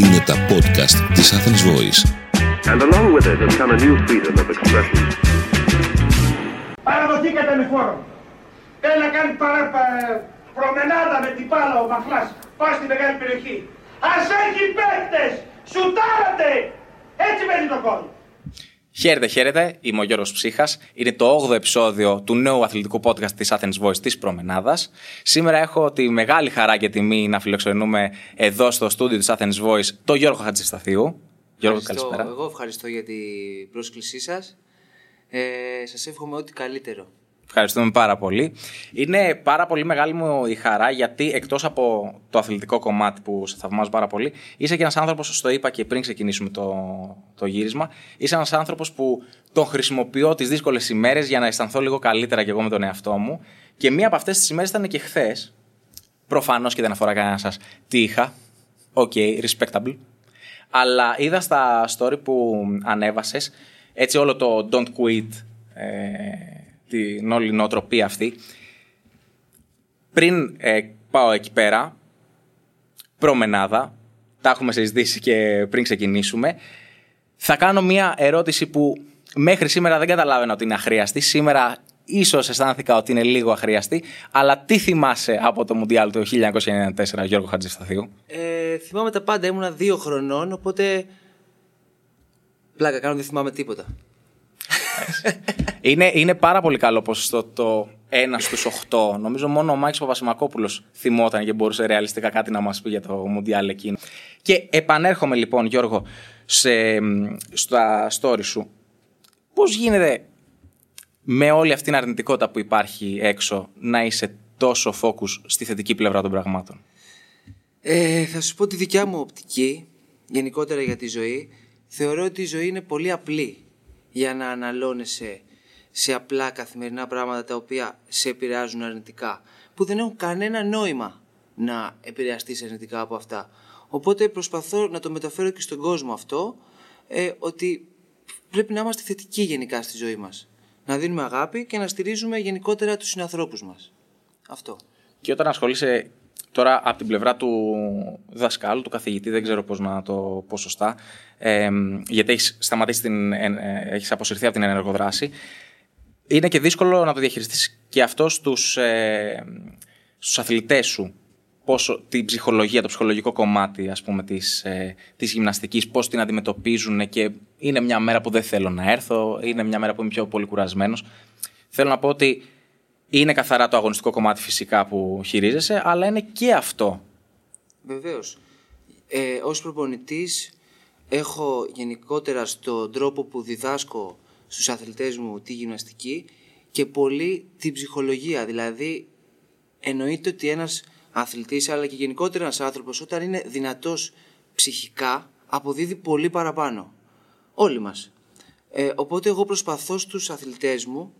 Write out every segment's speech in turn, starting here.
Είναι τα podcast της Athens Voice. And along with it has come a new freedom of expression. Παραδοθήκατε με φόρο. Θέλει να κάνει παρα, πα- προμενάδα με την πάλα ο Μαχλάς. Πάει στη μεγάλη περιοχή. Ας έχει παίκτες! Σουτάρατε! Έτσι παίζει το κόλ. Χαίρετε, χαίρετε. Είμαι ο Γιώργος Ψύχας. Είναι το 8ο επεισόδιο του νέου αθλητικού podcast της Athens Voice της Προμενάδας. Σήμερα έχω τη μεγάλη χαρά και τιμή να φιλοξενούμε εδώ στο στούντιο της Athens Voice τον Γιώργο Χατζησταθίου. Γιώργο, Ευχαριστώ. καλησπέρα. Εγώ ευχαριστώ για την πρόσκλησή σας. Ε, σας εύχομαι ό,τι καλύτερο. Ευχαριστούμε πάρα πολύ. Είναι πάρα πολύ μεγάλη μου η χαρά γιατί εκτός από το αθλητικό κομμάτι που σε θαυμάζω πάρα πολύ, είσαι και ένας άνθρωπος, το είπα και πριν ξεκινήσουμε το, το γύρισμα, είσαι ένας άνθρωπος που τον χρησιμοποιώ τις δύσκολες ημέρες για να αισθανθώ λίγο καλύτερα κι εγώ με τον εαυτό μου. Και μία από αυτές τις ημέρες ήταν και χθες. Προφανώς και δεν αφορά κανένα σας τι είχα. OK, respectable. Αλλά είδα στα story που ανέβασες έτσι όλο το don't quit ε, την όλη νοοτροπία αυτή. Πριν ε, πάω εκεί πέρα, προμενάδα, τα έχουμε συζητήσει και πριν ξεκινήσουμε, θα κάνω μια ερώτηση που μέχρι σήμερα δεν καταλάβαινα ότι είναι αχρίαστη. Σήμερα ίσως αισθάνθηκα ότι είναι λίγο αχρίαστη, αλλά τι θυμάσαι από το Μουντιάλ του 1994, Γιώργο Χατζησταθίου; Ε, θυμάμαι τα πάντα, ήμουνα δύο χρονών, οπότε... Πλάκα, κάνω δεν θυμάμαι τίποτα. Είναι, είναι πάρα πολύ καλό ποσοστό το 1 στους 8. Νομίζω μόνο ο Μάκης Παπασημακόπουλος θυμόταν και μπορούσε ρεαλιστικά κάτι να μας πει για το Μουντιάλ εκείνο. Και επανέρχομαι λοιπόν Γιώργο σε, μ, στα story σου. Πώς γίνεται με όλη αυτή την αρνητικότητα που υπάρχει έξω να είσαι τόσο focus στη θετική πλευρά των πραγμάτων; Ε, θα σου πω τη δικιά μου οπτική, γενικότερα για τη ζωή. Θεωρώ ότι η ζωή είναι πολύ απλή για να αναλώνεσαι σε απλά καθημερινά πράγματα τα οποία σε επηρεάζουν αρνητικά. Που δεν έχουν κανένα νόημα να επηρεαστείς αρνητικά από αυτά. Οπότε προσπαθώ να το μεταφέρω και στον κόσμο αυτό, ε, ότι πρέπει να είμαστε θετικοί γενικά στη ζωή μας. Να δίνουμε αγάπη και να στηρίζουμε γενικότερα τους συνανθρώπους μας. Αυτό. Και όταν ασχολείσαι τώρα από την πλευρά του δασκάλου, του καθηγητή, δεν ξέρω πώς να το πω σωστά, ε, γιατί έχεις σταματήσει την, ε, ε, έχεις αποσυρθεί από την ενεργοδράση, είναι και δύσκολο να το διαχειριστείς και αυτό στους, ε, στους αθλητές σου. Πόσο, την ψυχολογία, το ψυχολογικό κομμάτι ας πούμε της, ε, της γυμναστικής, πώς την αντιμετωπίζουν και είναι μια μέρα που δεν θέλω να έρθω, είναι μια μέρα που είμαι πιο πολύ κουρασμένος. Θέλω να πω ότι είναι καθαρά το αγωνιστικό κομμάτι φυσικά που χειρίζεσαι, αλλά είναι και αυτό. Βεβαίως. Ε, ως προπονητής έχω γενικότερα στον τρόπο που διδάσκω στους αθλητές μου τη γυμναστική και πολύ την ψυχολογία. Δηλαδή εννοείται ότι ένας αθλητής αλλά και γενικότερα ένας άνθρωπος όταν είναι δυνατός ψυχικά αποδίδει πολύ παραπάνω. Όλοι μας. Ε, οπότε εγώ προσπαθώ στους αθλητές μου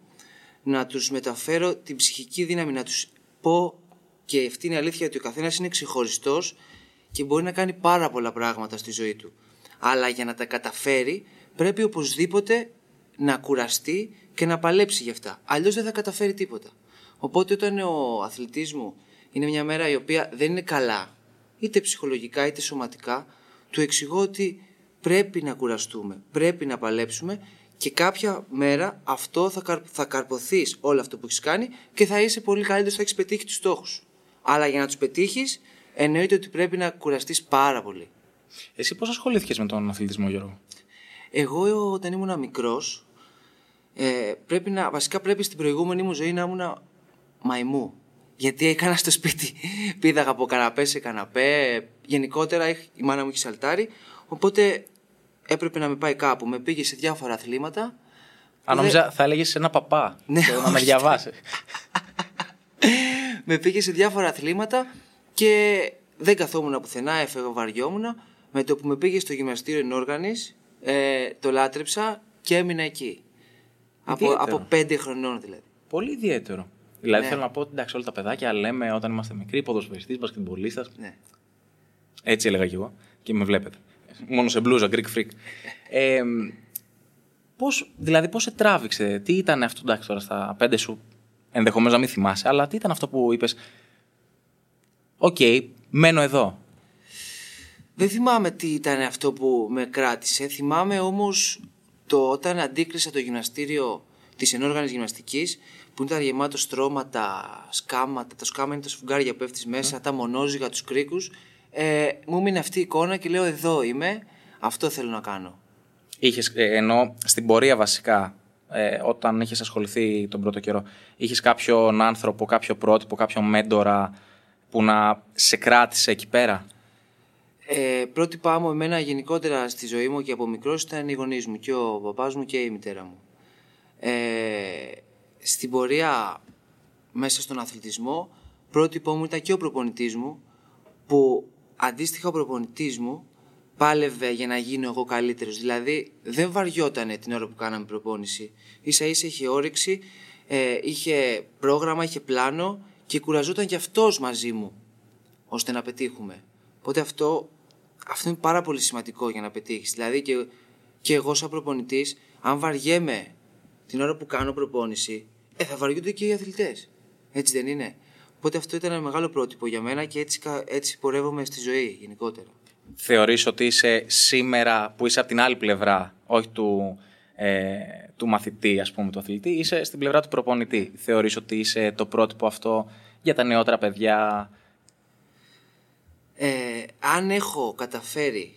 να τους μεταφέρω την ψυχική δύναμη, να τους πω και αυτή είναι η αλήθεια ότι ο καθένας είναι ξεχωριστός και μπορεί να κάνει πάρα πολλά πράγματα στη ζωή του. Αλλά για να τα καταφέρει πρέπει οπωσδήποτε να κουραστεί και να παλέψει γι' αυτά. Αλλιώς δεν θα καταφέρει τίποτα. Οπότε όταν ο αθλητής μου είναι μια μέρα η οποία δεν είναι καλά, είτε ψυχολογικά είτε σωματικά, του εξηγώ ότι πρέπει να κουραστούμε, πρέπει να παλέψουμε και κάποια μέρα αυτό θα, καρ, θα καρποθείς όλο αυτό που έχεις κάνει και θα είσαι πολύ καλύτερος, θα έχεις πετύχει τους στόχους σου. Αλλά για να τους πετύχεις εννοείται ότι πρέπει να κουραστείς πάρα πολύ. Εσύ πώς ασχολήθηκες με τον αθλητισμό, Γιώργο; Εγώ όταν ήμουν μικρός, ε, πρέπει να, βασικά πρέπει στην προηγούμενη μου ζωή να ήμουν μαϊμού. Γιατί έκανα στο σπίτι, πήδαγα από καναπές σε καναπέ, γενικότερα η μάνα μου είχε σαλτάρι, οπότε έπρεπε να με πάει κάπου. Με πήγε σε διάφορα αθλήματα. Αν που νόμιζα θα έλεγες ένα παπά. Ναι, Θέλω να με όχι. διαβάσει. με πήγε σε διάφορα αθλήματα και δεν καθόμουν πουθενά, έφευγα, βαριόμουν. Με το που με πήγε στο γυμναστήριο ενόργανης, ε, το λάτρεψα και έμεινα εκεί. Από, Ιδιαίτερο. από πέντε χρονών δηλαδή. Πολύ ιδιαίτερο. Δηλαδή Ναι. θέλω να πω ότι εντάξει, όλα τα παιδάκια λέμε όταν είμαστε μικροί, ποδοσφαιριστής, μπασκετμπολίστας. Ναι. Έτσι έλεγα κι εγώ και με βλέπετε. Μόνο σε μπλούζα, Greek freak. Ε, πώς, δηλαδή, πώς σε τράβηξε, τι ήταν αυτό, εντάξει, τώρα στα πέντε σου, ενδεχομένως να μην θυμάσαι, αλλά τι ήταν αυτό που είπες. Οκ, μένω εδώ. Δεν θυμάμαι τι ήταν αυτό που με κράτησε. Θυμάμαι όμως το όταν αντίκρισα το γυμναστήριο της ενόργανης γυμναστικής που ήταν γεμάτο στρώματα, σκάματα, τα σκάμα είναι τα σφουγγάρια που πέφτεις μέσα, τα μονόζυγα, τους κρίκους. Ε, μου μείνει αυτή η εικόνα και λέω εδώ είμαι, αυτό θέλω να κάνω. Είχες, ε, ενώ στην πορεία βασικά, ε, όταν είχες ασχοληθεί τον πρώτο καιρό, είχες κάποιον άνθρωπο, κάποιο πρότυπο, κάποιο μέντορα που να σε κράτησε εκεί πέρα; Ε, πρότυπά μου εμένα γενικότερα στη ζωή μου και από μικρός ήταν οι γονείς μου και ο παπάς μου και η μητέρα μου. Ε, στην πορεία μέσα στον αθλητισμό πρότυπό μου ήταν και ο προπονητής μου που αντίστοιχα ο προπονητής μου πάλευε για να γίνω εγώ καλύτερος. Δηλαδή δεν βαριότανε την ώρα που κάναμε προπόνηση. Ίσα ίσα είχε όρεξη, ε, είχε πρόγραμμα, είχε πλάνο και κουραζόταν και αυτός μαζί μου ώστε να πετύχουμε. Οπότε αυτό, αυτό είναι πάρα πολύ σημαντικό για να πετύχεις. Δηλαδή και, και εγώ σαν προπονητής, αν βαριέμαι την ώρα που κάνω προπόνηση, ε, θα βαριούνται και οι αθλητές. Έτσι δεν είναι. Οπότε αυτό ήταν ένα μεγάλο πρότυπο για μένα και έτσι, κα- έτσι πορεύομαι στη ζωή γενικότερα. Θεωρείς ότι είσαι σήμερα που είσαι από την άλλη πλευρά, όχι του, ε, του μαθητή, ας πούμε, του αθλητή, είσαι στην πλευρά του προπονητή. Θεωρείς ότι είσαι το πρότυπο αυτό για τα νεότερα παιδιά; Ε, αν έχω καταφέρει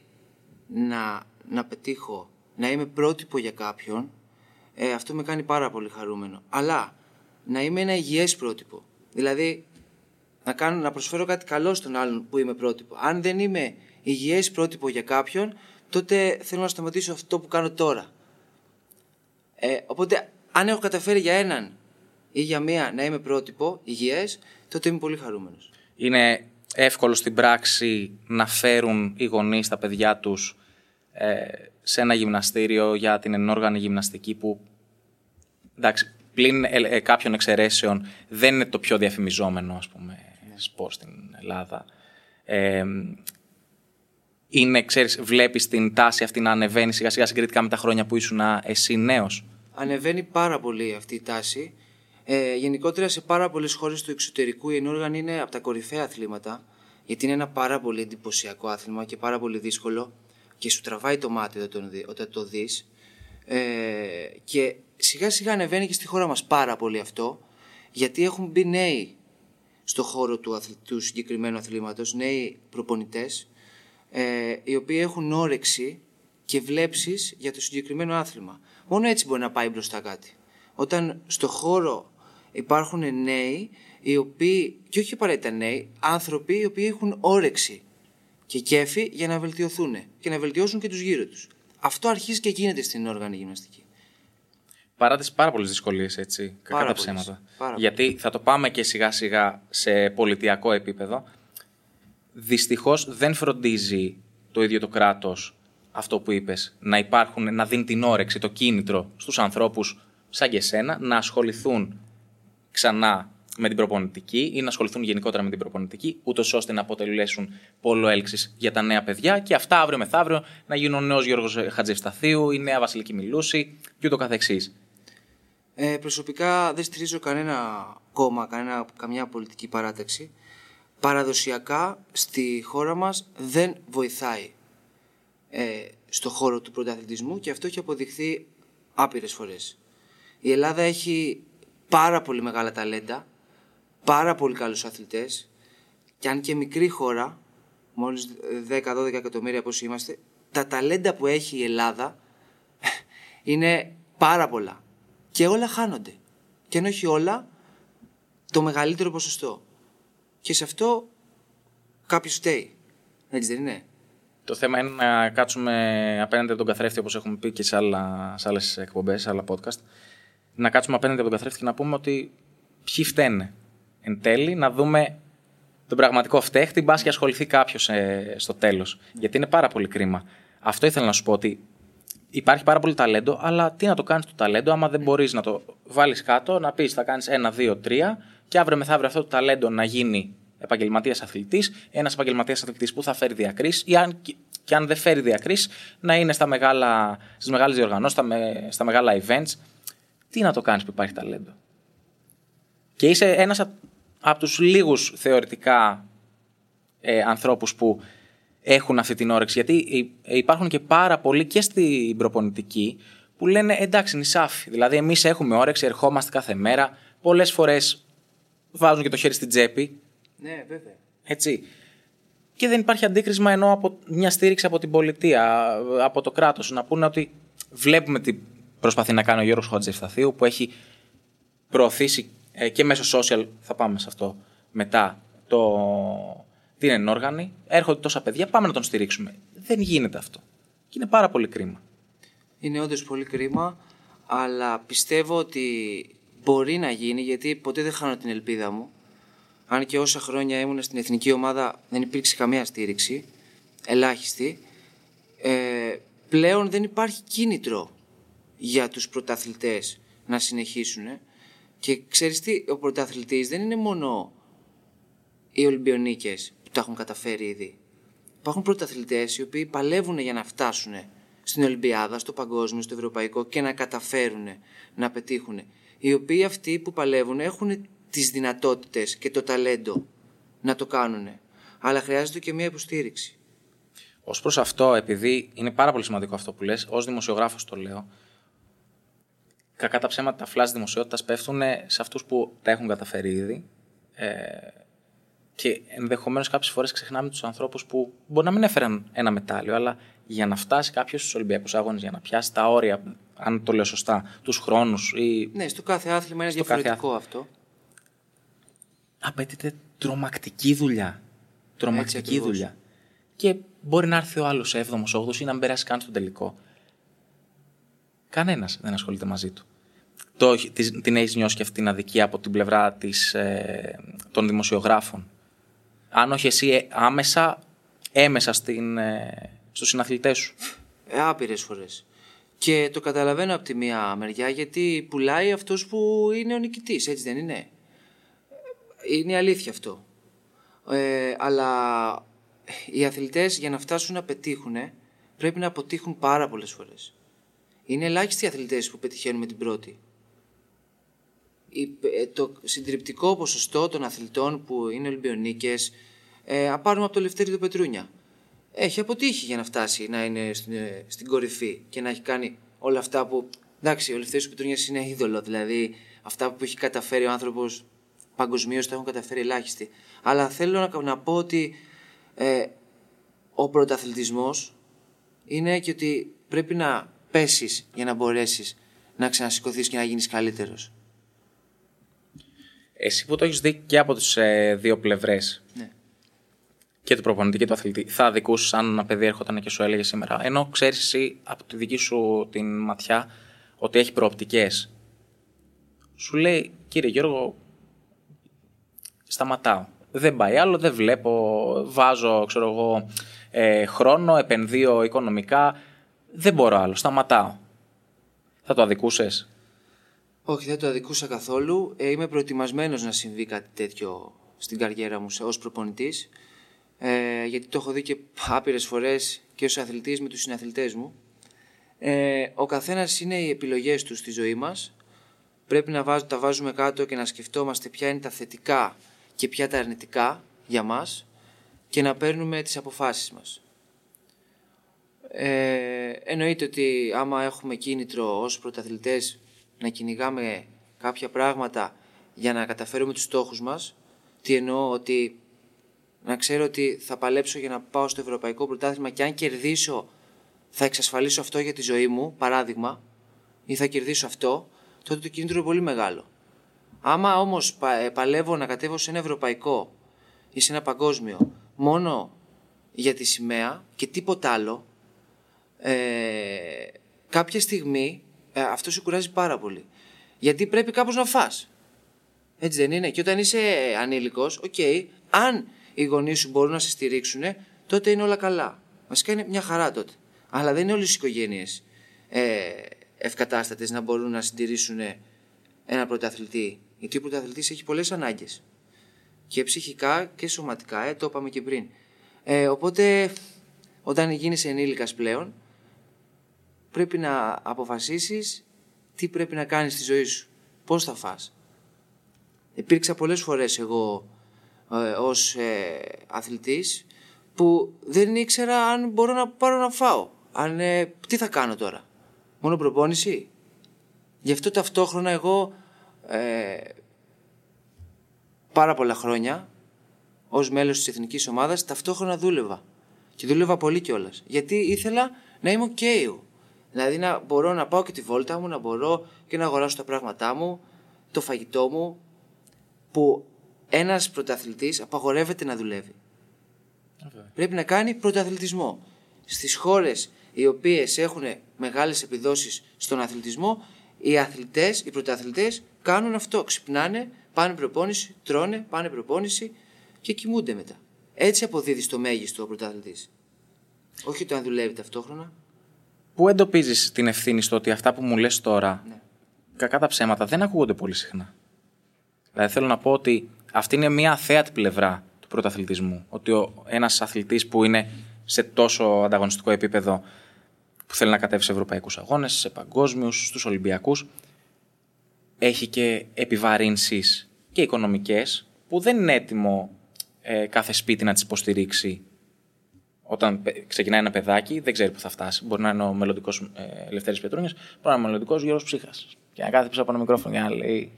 να, να πετύχω, να είμαι πρότυπο για κάποιον, ε, αυτό με κάνει πάρα πολύ χαρούμενο. Αλλά να είμαι ένα υγιές πρότυπο. Δηλαδή, να, κάνω, να προσφέρω κάτι καλό στον άλλον που είμαι πρότυπο. Αν δεν είμαι υγιές πρότυπο για κάποιον, τότε θέλω να σταματήσω αυτό που κάνω τώρα. Ε, οπότε, αν έχω καταφέρει για έναν ή για μία να είμαι πρότυπο, υγιές, τότε είμαι πολύ χαρούμενος. Είναι εύκολο στην πράξη να φέρουν οι γονείς τα παιδιά τους ε, σε ένα γυμναστήριο για την ενόργανη γυμναστική που εντάξει, πλην ε, ε, κάποιων εξαιρέσεων δεν είναι το πιο διαφημιζόμενο ας πούμε σπορ στην Ελλάδα. Ε, είναι, ξέρεις, βλέπεις την τάση αυτή να ανεβαίνει σιγά σιγά συγκριτικά με τα χρόνια που ήσουν εσύ νέος; Ανεβαίνει πάρα πολύ αυτή η τάση. Ε, γενικότερα σε πάρα πολλές χώρες του εξωτερικού η ενόργανη είναι από τα κορυφαία αθλήματα γιατί είναι ένα πάρα πολύ εντυπωσιακό άθλημα και πάρα πολύ δύσκολο και σου τραβάει το μάτι όταν, το δει- όταν το δεις ε, και σιγά σιγά ανεβαίνει και στη χώρα μας πάρα πολύ αυτό γιατί έχουν μπει νέοι στο χώρο του, αθλη- του συγκεκριμένου αθλήματος, νέοι προπονητές ε, οι οποίοι έχουν όρεξη και βλέψεις για το συγκεκριμένο άθλημα. Μόνο έτσι μπορεί να πάει μπροστά κάτι. Όταν στο χώρο υπάρχουν νέοι οι οποίοι, και όχι απαραίτητα νέοι, άνθρωποι οι οποίοι έχουν όρεξη και κέφι για να βελτιωθούν και να βελτιώσουν και τους γύρω τους. Αυτό αρχίζει και γίνεται στην όργανη γυμναστική. Παρά τις πάρα πολλές δυσκολίες, έτσι. Κακά Πάρα τα πολλές. ψέματα. Πάρα Γιατί θα το πάμε και σιγά σιγά σε πολιτιακό επίπεδο. Δυστυχώς δεν φροντίζει το ίδιο το κράτος αυτό που είπες, να υπάρχουν, να δίνει την όρεξη, το κίνητρο στους ανθρώπους σαν και εσένα να ασχοληθούν ξανά με την προπονητική ή να ασχοληθούν γενικότερα με την προπονητική, ούτως ώστε να αποτελέσουν πόλο έλξης για τα νέα παιδιά και αυτά αύριο μεθαύριο να γίνουν ο νέος Γιώργος Χατζευσταθίου, η νέα Βασιλική Μιλούση και ούτω καθεξής. Ε, προσωπικά δεν στηρίζω κανένα κόμμα, κανένα, καμιά πολιτική παράταξη. Παραδοσιακά στη χώρα μας δεν βοηθάει ε, στο χώρο του πρωταθλητισμού και αυτό έχει αποδειχθεί άπειρες φορές. Η Ελλάδα έχει πάρα πολύ μεγάλα ταλέντα, πάρα πολύ καλούς αθλητές και αν και μικρή χώρα, μόλις 10-12 εκατομμύρια πώς είμαστε, τα ταλέντα που έχει η Ελλάδα είναι πάρα πολλά. Και όλα χάνονται. Και αν όχι όλα, το μεγαλύτερο ποσοστό. Και σε αυτό κάποιος φταίει. Έτσι δεν είναι; Το θέμα είναι να κάτσουμε απέναντι από τον καθρέφτη, όπως έχουμε πει και σε, άλλα, σε άλλες εκπομπές, σε άλλα podcast, να κάτσουμε απέναντι από τον καθρέφτη και να πούμε ότι ποιοι φταίνε. Εν τέλει, να δούμε τον πραγματικό φταίχτη, μπας και ασχοληθεί κάποιος στο τέλος. Γιατί είναι πάρα πολύ κρίμα. Αυτό ήθελα να σου πω ότι υπάρχει πάρα πολύ ταλέντο, αλλά τι να το κάνεις το ταλέντο, άμα δεν μπορείς να το βάλεις κάτω, να πεις θα κάνεις ένα, δύο, τρία και αύριο μεθαύριο αυτό το ταλέντο να γίνει επαγγελματίας αθλητής, ένας επαγγελματίας αθλητής που θα φέρει διακρίσεις, ή αν, και αν δεν φέρει διακρίσεις, να είναι στα μεγάλα, στις μεγάλες διοργανώσεις, στα, με, στα μεγάλα events. Τι να το κάνεις που υπάρχει ταλέντο. Και είσαι ένας από, από τους λίγους θεωρητικά ε, ανθρώπους που έχουν αυτή την όρεξη. Γιατί ε, υπάρχουν και πάρα πολλοί και στην προπονητική που λένε εντάξει, νησάφι. Δηλαδή, εμείς έχουμε όρεξη, ερχόμαστε κάθε μέρα. Πολλές φορές βάζουν και το χέρι στην τσέπη. Ναι, βέβαια. Έτσι. Και δεν υπάρχει αντίκρισμα ενώ από μια στήριξη από την πολιτεία, από το κράτος. Να πούνε ότι βλέπουμε τι προσπαθεί να κάνει ο Γιώργος Χατζηφθαθίου που έχει προωθήσει ε, και μέσω social, θα πάμε σε αυτό μετά, το, την ενόργανη. Έρχονται τόσα παιδιά, πάμε να τον στηρίξουμε. Δεν γίνεται αυτό. Και είναι πάρα πολύ κρίμα. Είναι όντως πολύ κρίμα, αλλά πιστεύω ότι μπορεί να γίνει γιατί ποτέ δεν χάνω την ελπίδα μου. Αν και όσα χρόνια ήμουν στην εθνική ομάδα δεν υπήρξε καμία στήριξη, ελάχιστη. Ε, πλέον δεν υπάρχει κίνητρο για τους πρωταθλητές να συνεχίσουν. Και ξέρεις τι, ο πρωταθλητής δεν είναι μόνο οι Ολυμπιονίκες που τα έχουν καταφέρει ήδη. Υπάρχουν πρωταθλητές οι οποίοι παλεύουν για να φτάσουν στην Ολυμπιάδα, στο παγκόσμιο, στο ευρωπαϊκό και να καταφέρουν να πετύχουν. Οι οποίοι αυτοί που παλεύουν έχουν τις δυνατότητες και το ταλέντο να το κάνουν. Αλλά χρειάζεται και μια υποστήριξη. Ω προς αυτό, επειδή είναι πάρα πολύ σημαντικό αυτό που λες, ως δημοσιογράφος το λέω, κακά τα ψέματα, τα φλάσ δημοσιότητας πέφτουν σε αυτούς που τα έχουν καταφέρει ήδη. Ε, και ενδεχομένως κάποιες φορές ξεχνάμε τους ανθρώπους που μπορεί να μην έφεραν ένα μετάλλιο, αλλά για να φτάσει κάποιος στους Ολυμπιακούς Αγώνες, για να πιάσει τα όρια, αν το λέω σωστά, τους χρόνους. Ή... Ναι, στο κάθε άθλημα είναι διαφορετικό αυτό. Απαιτείται τρομακτική δουλειά. Τρομακτική ακριβώς. δουλειά. Και μπορεί να έρθει ο άλλος 7ο, 8ο ή να μην περάσει καν στον τελικό. Κανένας δεν ασχολείται μαζί του. Το, της- την έχεις νιώσει και αυτή την αδικία από την πλευρά της, ε, των δημοσιογράφων. Αν όχι εσύ ε, άμεσα, έμεσα στην, ε, στους συναθλητές σου. Ε, Άπειρες φορές. Και το καταλαβαίνω από τη μία μεριά γιατί πουλάει αυτός που είναι ο νικητής, έτσι δεν είναι; Είναι αλήθεια αυτό. Ε, αλλά οι αθλητές για να φτάσουν να πετύχουν πρέπει να αποτύχουν πάρα πολλές φορές. Είναι ελάχιστοι οι αθλητές που πετυχαίνουν με την πρώτη. Η- ε, το συντριπτικό ποσοστό των αθλητών που είναι Ολυμπιονίκες ε, α πάρουμε από το Λευτέρη του Πετρούνια έχει αποτύχει για να φτάσει να είναι στην, ε, στην κορυφή και να έχει κάνει όλα αυτά που. Εντάξει, ο Λευτέρης του Πετρούνιας είναι είδωλο, δηλαδή αυτά που έχει καταφέρει ο άνθρωπος παγκοσμίως τα έχουν καταφέρει ελάχιστοι. Αλλά θέλω να, να πω ότι ε, ο πρωταθλητισμός είναι και ότι πρέπει να πέσεις για να μπορέσεις να ξανασηκωθείς και να γίνεις καλύτερος. Εσύ που το έχεις δει και από τις ε, δύο πλευρές, Ναι. και του προπονητή και του αθλητή, θα αδικούσε αν ένα παιδί έρχονταν και σου έλεγε σήμερα. Ενώ ξέρεις εσύ από τη δική σου την ματιά ότι έχει προοπτικές. Σου λέει, κύριε Γιώργο, σταματάω. Δεν πάει άλλο, δεν βλέπω, βάζω, ξέρω εγώ, ε, χρόνο, επενδύω οικονομικά. Δεν μπορώ άλλο, σταματάω. Θα το αδικούσες; Όχι, δεν το αδικούσα καθόλου. Ε, είμαι προετοιμασμένος να συμβεί κάτι τέτοιο στην καριέρα μου σε- ως προπονητής. Ε, γιατί το έχω δει και άπειρες φορές και ως αθλητής με τους συναθλητές μου. Ε, ο καθένας είναι οι επιλογές του στη ζωή μας. Πρέπει να βάζ- τα βάζουμε κάτω και να σκεφτόμαστε ποια είναι τα θετικά και ποια τα αρνητικά για μας και να παίρνουμε τις αποφάσεις μας. Ε, εννοείται ότι άμα έχουμε κίνητρο ως πρωταθλητές να κυνηγάμε κάποια πράγματα για να καταφέρουμε τους στόχους μας, τι εννοώ ότι να ξέρω ότι θα παλέψω για να πάω στο Ευρωπαϊκό Πρωτάθλημα και αν κερδίσω θα εξασφαλίσω αυτό για τη ζωή μου, παράδειγμα, ή θα κερδίσω αυτό, τότε το κίνητρο είναι πολύ μεγάλο. Άμα όμως πα- ε, παλεύω να κατέβω σε ένα ευρωπαϊκό ή σε ένα παγκόσμιο μόνο για τη σημαία και τίποτα άλλο, ε, κάποια στιγμή ε, αυτός σε κουράζει πάρα πολύ. Γιατί πρέπει κάπως να φας. Έτσι δεν είναι. Και όταν είσαι ανήλικος, οκ, αν οι γονείς σου μπορούν να σε στηρίξουν, τότε είναι όλα καλά. Βασικά είναι μια χαρά τότε. Αλλά δεν είναι όλες οι οικογένειες ε, ευκατάστατες να μπορούν να συντηρήσουν ένα πρωταθλητή. Γιατί ο πρωταθλητής έχει πολλές ανάγκες. Και ψυχικά και σωματικά, ε, το είπαμε και πριν. Ε, οπότε, όταν γίνεις ενήλικας πλέον, πρέπει να αποφασίσεις τι πρέπει να κάνεις στη ζωή σου. Πώς θα φας. Υπήρξα πολλές φορές εγώ ε, ως ε, αθλητής που δεν ήξερα αν μπορώ να πάρω να φάω. Αν, ε, τι θα κάνω τώρα. Μόνο προπόνηση. Γι' αυτό ταυτόχρονα εγώ ε, πάρα πολλά χρόνια ως μέλος της εθνικής ομάδας ταυτόχρονα δούλευα. Και δούλευα πολύ κιόλας. Γιατί ήθελα να είμαι ok. Δηλαδή να μπορώ να πάω και τη βόλτα μου, να μπορώ και να αγοράσω τα πράγματά μου, το φαγητό μου, που ένας πρωταθλητής απαγορεύεται να δουλεύει. Πρέπει να κάνει πρωταθλητισμό. Στις χώρες οι οποίες έχουν μεγάλες επιδόσεις στον αθλητισμό, οι αθλητές, οι πρωταθλητές κάνουν αυτό. Ξυπνάνε, πάνε προπόνηση, τρώνε, πάνε προπόνηση και κοιμούνται μετά. Έτσι αποδίδει το μέγιστο ο πρωταθλητής. Όχι το αν δουλεύει ταυτόχρονα. Πού εντοπίζεις την ευθύνη στο ότι αυτά που μου λες τώρα, Ναι. κακά τα ψέματα, δεν ακούγονται πολύ συχνά; Δηλαδή θέλω να πω ότι αυτή είναι μια αθέατη πλευρά του πρωταθλητισμού. Ότι ο, ένας αθλητής που είναι σε τόσο ανταγωνιστικό επίπεδο που θέλει να κατέβει σε ευρωπαϊκούς αγώνες, σε παγκόσμιους, στους ολυμπιακούς, έχει και επιβαρύνσεις και οικονομικές που δεν είναι έτοιμο ε, κάθε σπίτι να τις υποστηρίξει όταν πε- ξεκινάει ένα παιδάκι, δεν ξέρει που θα φτάσει. Μπορεί να είναι ο μελλοντικός ε, Λευτέρη Πετρούνια, μπορεί να είναι ο μελλοντικός Γιώργος Ψύχα. Και να κάθεται πίσω από ένα μικρόφωνο και να λέει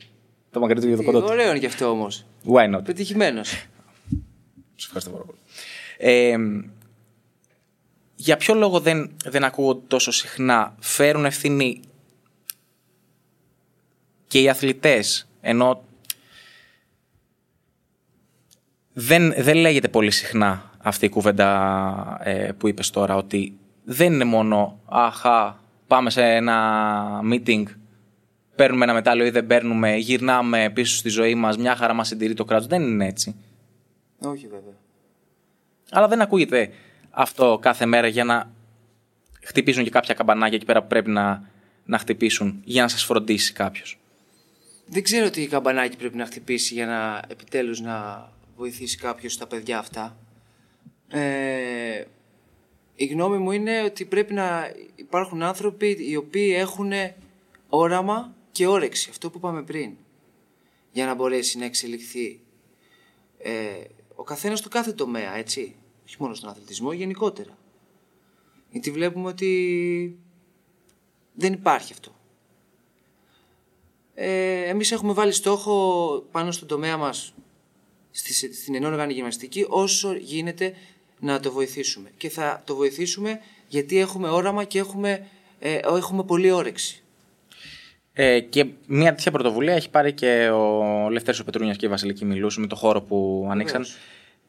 το μακρύ του για το κοντό του. Ωραίο είναι και αυτό όμως. Why not; Πετυχημένος. Σα ευχαριστώ πάρα πολύ. Ε, για ποιο λόγο δεν, δεν ακούω τόσο συχνά φέρουν ευθύνη και οι αθλητές ενώ δεν, δεν λέγεται πολύ συχνά αυτή η κουβέντα ε, που είπες τώρα ότι δεν είναι μόνο αχα πάμε σε ένα meeting παίρνουμε ένα μετάλλιο ή δεν παίρνουμε γυρνάμε πίσω στη ζωή μας μια χαρά μας συντηρεί το κράτος δεν είναι έτσι Όχι βέβαια. αλλά δεν ακούγεται αυτό κάθε μέρα για να χτυπήσουν και κάποια καμπανάκια εκεί πέρα που πρέπει να, να χτυπήσουν για να σας φροντίσει κάποιος. Δεν ξέρω τι καμπανάκι πρέπει να χτυπήσει για να επιτέλους να βοηθήσει κάποιος τα παιδιά αυτά. Ε, η γνώμη μου είναι ότι πρέπει να υπάρχουν άνθρωποι οι οποίοι έχουν όραμα και όρεξη. Αυτό που είπαμε πριν. Για να μπορέσει να εξελιχθεί. Ε, ο καθένας στο κάθε τομέα, έτσι. Όχι μόνο στον αθλητισμό, γενικότερα. Γιατί βλέπουμε ότι δεν υπάρχει αυτό. Ε, εμείς έχουμε βάλει στόχο πάνω στον τομέα μας στη, στην ενόργανη γυμναστική όσο γίνεται να το βοηθήσουμε. Και θα το βοηθήσουμε γιατί έχουμε όραμα και έχουμε, ε, έχουμε πολύ όρεξη. Ε, και μια τέτοια πρωτοβουλία έχει πάρει και ο Λευτέρης ο Πετρούνιας και η Βασιλική Μιλλούση με το χώρο που ανοίξαν. Βεβαίως.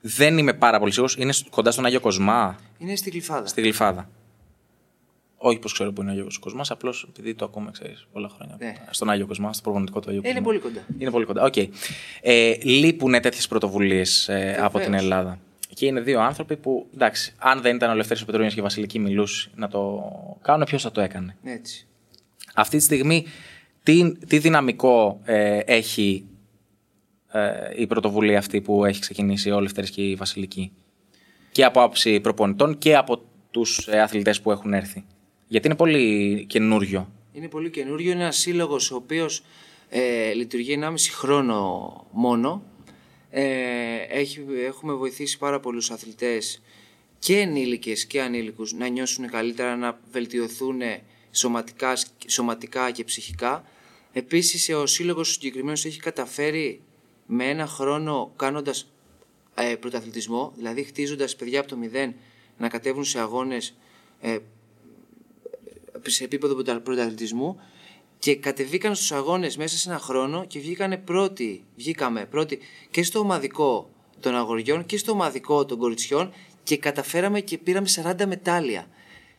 Δεν είμαι πάρα πολύ σίγουρος. Είναι κοντά στον Άγιο Κοσμά, Είναι στη Γλυφάδα. στη Γλυφάδα. Όχι πως ξέρω που είναι ο Άγιος Κοσμάς, απλώς επειδή το ακούμε, ξέρεις, πολλά χρόνια. Ναι. Στον Άγιο Κοσμά, στο προπονητικό του Αγίου Ε, είναι Κοσμά. πολύ κοντά. Είναι πολύ κοντά. Οκ. Ε, λείπουν τέτοιες πρωτοβουλίες ε, από την Ελλάδα; Και είναι δύο άνθρωποι που, εντάξει, αν δεν ήταν ο Λευτέρης Πετρούνια και η Βασιλική Μιλούση να το κάνουν, ποιος θα το έκανε; Έτσι. Αυτή τη στιγμή, τι, τι δυναμικό ε, έχει ε, η πρωτοβουλία αυτή που έχει ξεκινήσει ο Λευτέρης και η Βασιλική; Και από άποψη προπονητών και από τους ε, αθλητές που έχουν έρθει. Γιατί είναι πολύ καινούριο. Είναι πολύ καινούριο. Είναι ένας σύλλογος ο οποίος ε, λειτουργεί 1,5 χρόνο μόνο. Ε, έχει, έχουμε βοηθήσει πάρα πολλούς αθλητές και ενήλικες και ανήλικους να νιώσουν καλύτερα, να βελτιωθούν σωματικά, σωματικά και ψυχικά. Επίσης ο σύλλογος ο συγκεκριμένος έχει καταφέρει με ένα χρόνο κάνοντας ε, πρωταθλητισμό, δηλαδή χτίζοντας παιδιά από το μηδέν να κατέβουν σε αγώνες ε, σε επίπεδο πρωτα- πρωταθλητισμού και κατεβήκαν στους αγώνες μέσα σε ένα χρόνο και βγήκανε πρώτοι, βγήκαμε πρώτοι και στο ομαδικό των αγοριών και στο ομαδικό των κοριτσιών και καταφέραμε και πήραμε 40 μετάλλια.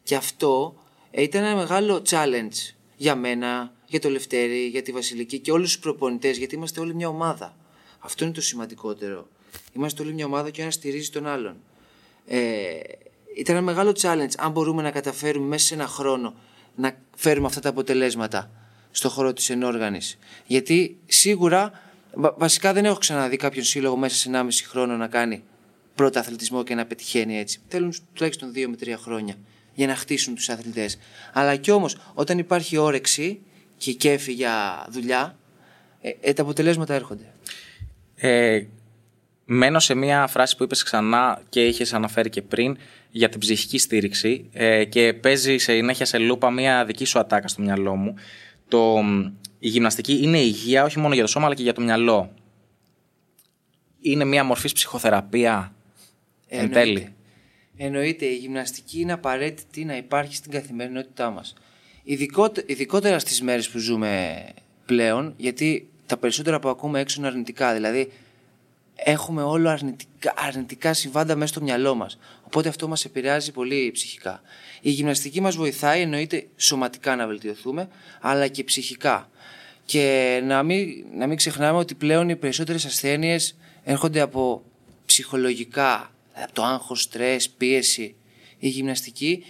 Και αυτό ε, ήταν ένα μεγάλο challenge για μένα, για το Λευτέρη, για τη Βασιλική και όλους τους προπονητές γιατί είμαστε όλοι μια ομάδα. Αυτό είναι το σημαντικότερο. Είμαστε όλοι μια ομάδα και ο ένας στηρίζει τον άλλον. Ε, ήταν ένα μεγάλο challenge αν μπορούμε να καταφέρουμε μέσα σε ένα χρόνο να φέρουμε αυτά τα αποτελέσματα στο χώρο της ενόργανης. Γιατί σίγουρα, βα- βασικά δεν έχω ξαναδεί κάποιον σύλλογο μέσα σε 1,5 χρόνο να κάνει πρώτο αθλητισμό και να πετυχαίνει έτσι. Θέλουν τουλάχιστον 2 με 3 χρόνια για να χτίσουν τους αθλητές. Αλλά κι όμως όταν υπάρχει όρεξη και κέφι για δουλειά, ε, ε, τα αποτελέσματα έρχονται. Ε, μένω σε μια φράση που είπες ξανά και είχες αναφέρει και πριν για την ψυχική στήριξη ε, και παίζει συνέχεια σε λούπα μια δική σου ατάκα στο μυαλό μου. Το, η γυμναστική είναι υγεία όχι μόνο για το σώμα αλλά και για το μυαλό. Είναι μια μορφής ψυχοθεραπεία εν Εννοείται. τέλει. Εννοείται, η γυμναστική είναι απαραίτητη να υπάρχει στην καθημερινότητά μας. Ειδικότε- ειδικότερα στις μέρες που ζούμε πλέον, γιατί τα περισσότερα που ακούμε έξω είναι αρνητικά. Δηλαδή, έχουμε όλο αρνητικά, αρνητικά συμβάντα μέσα στο μυαλό μας. Οπότε αυτό μας επηρεάζει πολύ ψυχικά. Η γυμναστική μας βοηθάει, εννοείται σωματικά να βελτιωθούμε, αλλά και ψυχικά. Και να μην, να μην ξεχνάμε ότι πλέον οι περισσότερες ασθένειες έρχονται από ψυχολογικά, από το άγχος, στρες, πίεση, η γυμναστική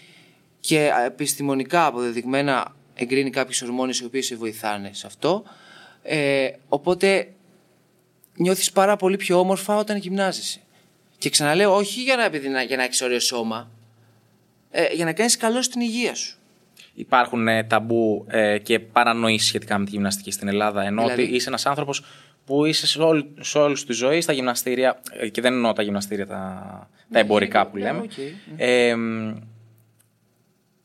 και επιστημονικά αποδεδειγμένα εκκρίνει κάποιες ορμόνες οι οποίες σε βοηθάνε σε αυτό. Ε, οπότε νιώθεις πάρα πολύ πιο όμορφα όταν γυμνάζεσαι. Και ξαναλέω, όχι για να, επειδή να, για να έχεις ωραίο σώμα, ε, για να κάνεις καλό στην υγεία σου. Υπάρχουν ε, ταμπού ε, και παρανοήσεις σχετικά με τη γυμναστική στην Ελλάδα. Ενώ Δηλαδή; ότι είσαι ένας άνθρωπος που είσαι σε, όλη, σε όλη σου τη ζωή στα γυμναστήρια. ε, Και δεν εννοώ τα γυμναστήρια τα, τα εμπορικά που ναι, λέμε. οκ. Ε, μ,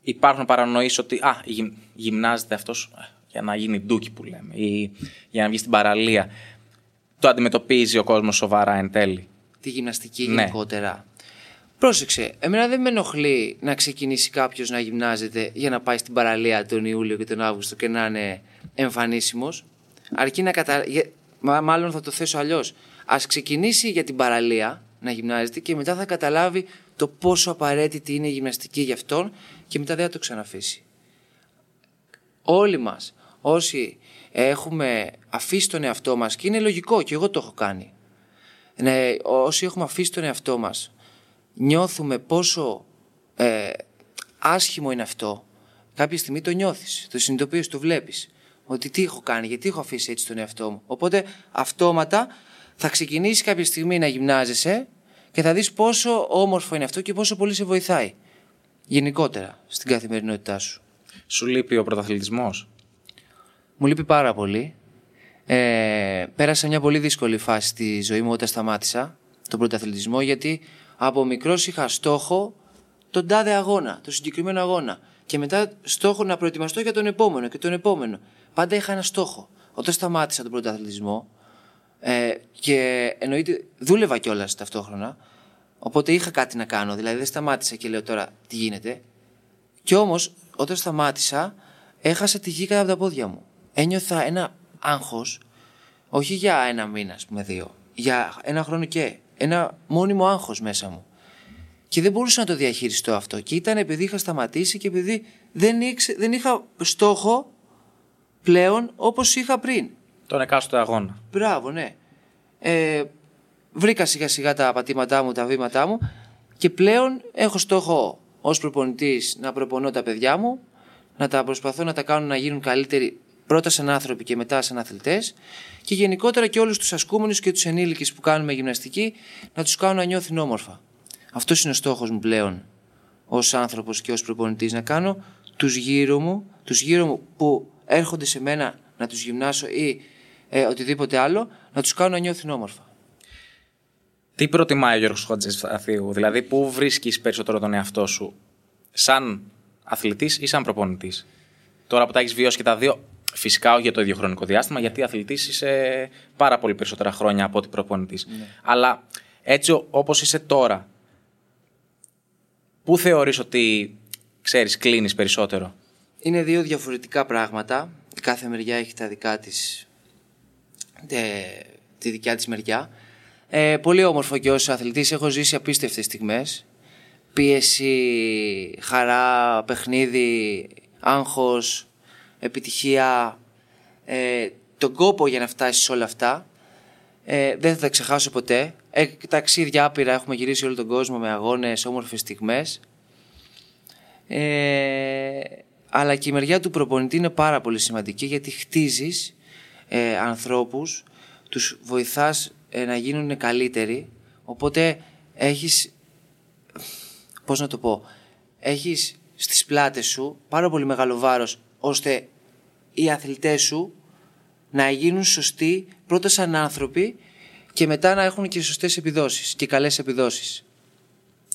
υπάρχουν παρανοήσεις ότι α, γυμ, γυμνάζεται αυτός ε, για να γίνει ντούκι που λέμε ή για να βγει στην παραλία. Το αντιμετωπίζει ο κόσμος σοβαρά εν τέλει. τη γυμναστική Ναι. γενικότερα. Πρόσεξε, εμένα δεν με ενοχλεί να ξεκινήσει κάποιος να γυμνάζεται για να πάει στην παραλία τον Ιούλιο και τον Αύγουστο και να είναι εμφανίσιμος. Αρκεί να κατα... για- Μα, μάλλον θα το θέσω αλλιώς. Α ξεκινήσει για την παραλία να γυμνάζεται και μετά θα καταλάβει το πόσο απαραίτητη είναι η γυμναστική για αυτόν και μετά δεν θα το ξαναφήσει. Όλοι μας όσοι έχουμε αφήσει τον εαυτό μας και είναι λογικό και εγώ το έχω κάνει. Ναι, όσοι έχουμε αφήσει τον εαυτό μας νιώθουμε πόσο ε, άσχημο είναι αυτό. Κάποια στιγμή το νιώθεις, το συνειδητοποιείς, το βλέπεις. Ότι τι έχω κάνει, γιατί έχω αφήσει έτσι τον εαυτό μου. Οπότε αυτόματα θα ξεκινήσεις κάποια στιγμή να γυμνάζεσαι και θα δεις πόσο όμορφο είναι αυτό και πόσο πολύ σε βοηθάει. Γενικότερα στην καθημερινότητά σου. Σου λείπει ο πρωταθλητισμός; Μου λείπει πάρα πολύ. Ε, πέρασα μια πολύ δύσκολη φάση στη ζωή μου όταν σταμάτησα τον πρωταθλητισμό γιατί από μικρός είχα στόχο τον τάδε αγώνα, τον συγκεκριμένο αγώνα και μετά στόχο να προετοιμαστώ για τον επόμενο και τον επόμενο. Πάντα είχα ένα στόχο. Όταν σταμάτησα τον πρωταθλητισμό ε, και εννοείται δούλευα κιόλας ταυτόχρονα οπότε είχα κάτι να κάνω, δηλαδή δεν σταμάτησα και λέω τώρα τι γίνεται κι όμως, όταν σταμάτησα, έχασα τη γη κάτω από τα πόδια μου. Ένιωθα ένα άγχος, όχι για ένα μήνα, ας πούμε, δύο. Για ένα χρόνο και. Ένα μόνιμο άγχος μέσα μου. Και δεν μπορούσα να το διαχειριστώ αυτό. Και ήταν επειδή είχα σταματήσει και επειδή δεν, ήξε, δεν είχα στόχο πλέον όπως είχα πριν. Τον εκάστοτε αγώνα. Μπράβο, ναι. Ε, βρήκα σιγά σιγά τα πατήματά μου, τα βήματά μου και πλέον έχω στόχο ως προπονητής να προπονώ τα παιδιά μου, να τα προσπαθώ να τα κάνω να γίνουν καλύτεροι πρώτα σαν άνθρωποι και μετά σαν αθλητές και γενικότερα και όλους τους ασκούμενους και τους ενήλικες που κάνουμε γυμναστική να τους κάνω να νιώθουν όμορφα. Αυτός είναι ο στόχος μου πλέον ως άνθρωπος και ως προπονητής να κάνω τους γύρω μου, τους γύρω μου που έρχονται σε μένα να τους γυμνάσω ή ε, οτιδήποτε άλλο, να τους κάνω να νιώθουν όμορφα. Τι προτιμάει ο Γιώργος Χατζηθίου, δηλαδή πού βρίσκεις περισσότερο τον εαυτό σου, σαν αθλητής ή σαν προπονητής; Τώρα που τα έχεις βιώσει και τα δύο, φυσικά όχι για το ίδιο χρονικό διάστημα, γιατί αθλητής είσαι πάρα πολύ περισσότερα χρόνια από ότι προπονητής. Αλλά έτσι ο- όπως είσαι τώρα, πού θεωρείς ότι, ξέρεις, κλείνεις περισσότερο; Είναι δύο διαφορετικά πράγματα. Η κάθε μεριά έχει τα δικά της, ε, τη δικιά της μεριά. Ε, πολύ όμορφο και ως αθλητής έχω ζήσει απίστευτες στιγμές. Πίεση, χαρά, παιχνίδι, άγχος, επιτυχία, ε, τον κόπο για να φτάσεις σε όλα αυτά. Ε, δεν θα τα ξεχάσω ποτέ. Ε, ταξίδια άπειρα έχουμε γυρίσει όλο τον κόσμο με αγώνες, όμορφες στιγμές. Ε, αλλά και η μεριά του προπονητή είναι πάρα πολύ σημαντική γιατί χτίζεις ε, ανθρώπους, τους βοηθάς ε, να γίνουν καλύτεροι οπότε έχεις, πώς να το πω, έχεις στις πλάτες σου πάρα πολύ μεγάλο βάρος ώστε οι αθλητές σου να γίνουν σωστοί πρώτα σαν άνθρωποι και μετά να έχουν και σωστές επιδόσεις και καλές επιδόσεις.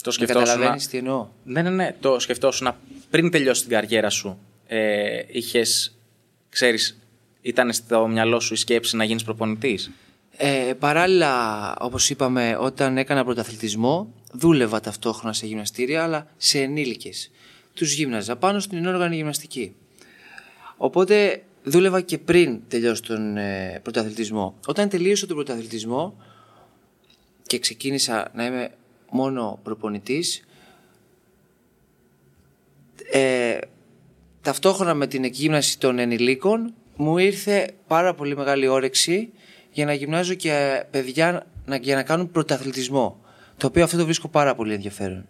Το σκεφτόσουν. Καταλαβαίνεις τι εννοώ; Ναι, ναι, ναι. Το σκεφτόσουν πριν τελειώσει την καριέρα σου. Ε, Είχες, ξέρεις, ήταν στο μυαλό σου η σκέψη να γίνεις προπονητής; Ε, παράλληλα, όπως είπαμε, όταν έκανα πρωταθλητισμό, δούλευα ταυτόχρονα σε γυμναστήρια, αλλά σε ενήλικες. Τους γύμναζα πάνω στην ενόργανη γυμναστική. Οπότε δούλευα και πριν τελειώσω τον ε, πρωταθλητισμό. Όταν τελείωσα τον πρωταθλητισμό και ξεκίνησα να είμαι μόνο προπονητής, ε, ταυτόχρονα με την εκγύμναση των ενηλίκων μου ήρθε πάρα πολύ μεγάλη όρεξη για να γυμνάζω και παιδιά να, για να κάνουν πρωταθλητισμό. Το οποίο αυτό το βρίσκω πάρα πολύ ενδιαφέρον.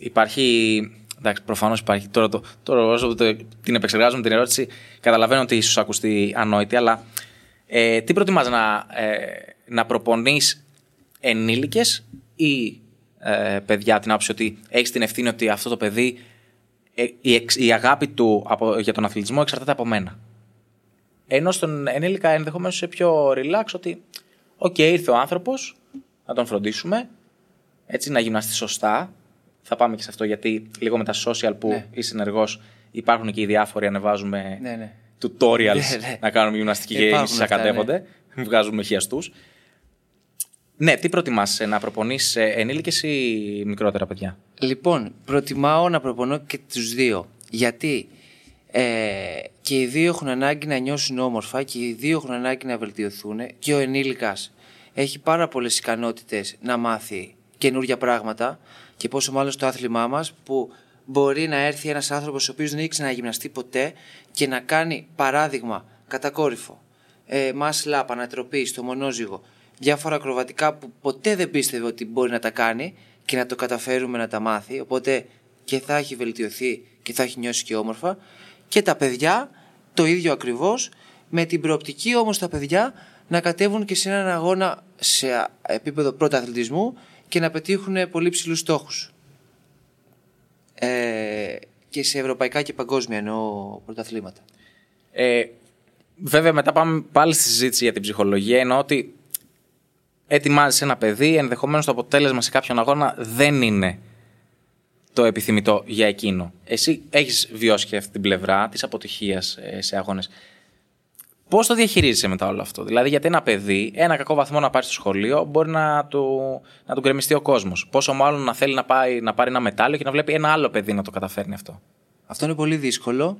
Υπάρχει. Εντάξει, προφανώς υπάρχει. Τώρα, το, τώρα όσο το- την επεξεργάζομαι την ερώτηση, καταλαβαίνω ότι ίσως ακουστεί ανόητη, αλλά ε, τι προτιμάς να, ε, να προπονείς ενήλικες ή ε, παιδιά, την άποψη ότι έχεις την ευθύνη ότι αυτό το παιδί, ε, η, εξ- η αγάπη του από, για τον αθλητισμό εξαρτάται από μένα. Ενώ στον ενήλικα ενδεχομένως είσαι πιο relax ότι, οκ, ήρθε ο άνθρωπος, να τον φροντίσουμε, έτσι να γυμναστεί σωστά. Θα πάμε και σε αυτό γιατί λίγο με τα social που Ναι. είσαι ενεργό υπάρχουν και οι διάφοροι, ανεβάζουμε Ναι, ναι. tutorials Ναι, ναι. να κάνουμε γυμναστική και Υπάρχουν οι αυτά, ναι. ανακατεύονται. Βγάζουμε χιαστούς. Ναι, τι προτιμάς, ε, να προπονείς ενήλικες ή μικρότερα παιδιά; Λοιπόν, προτιμάω να προπονώ και τους δύο. Γιατί ε, και οι δύο έχουν ανάγκη να νιώσουν όμορφα και οι δύο έχουν ανάγκη να βελτιωθούν και ο ενήλικας έχει πάρα πολλές ικανότητες να μάθει καινούργια πράγματα και πόσο μάλλον στο άθλημά μας που μπορεί να έρθει ένας άνθρωπος ο οποίος δεν έχει ξαναγυμναστεί ποτέ και να κάνει παράδειγμα κατακόρυφο ε, muscle up, ανατροπή στο μονόζυγο, διάφορα ακροβατικά που ποτέ δεν πίστευε ότι μπορεί να τα κάνει και να το καταφέρουμε να τα μάθει. Οπότε και θα έχει βελτιωθεί και θα έχει νιώσει και όμορφα. Και τα παιδιά το ίδιο ακριβώς, με την προοπτική όμως τα παιδιά να κατέβουν και σε έναν αγώνα σε επίπεδο πρωταθλητισμού και να πετύχουν πολύ ψηλούς στόχους. Ε, και σε ευρωπαϊκά και παγκόσμια εννοώ πρωταθλήματα. Ε, βέβαια, μετά πάμε πάλι στη συζήτηση για την ψυχολογία. Εννοώ ότι ετοιμάζει ένα παιδί, ενδεχομένως το αποτέλεσμα σε κάποιον αγώνα δεν είναι το επιθυμητό για εκείνο. Εσύ έχεις βιώσει και αυτή την πλευρά της αποτυχίας σε αγώνες. Πώς το διαχειρίζεσαι μετά όλο αυτό, Δηλαδή, γιατί ένα παιδί, ένα κακό βαθμό να πάρει στο σχολείο, μπορεί να του, να του γκρεμιστεί ο κόσμος. Πόσο μάλλον να θέλει να, πάει, να πάρει ένα μετάλλιο και να βλέπει ένα άλλο παιδί να το καταφέρνει αυτό. Αυτό είναι πολύ δύσκολο.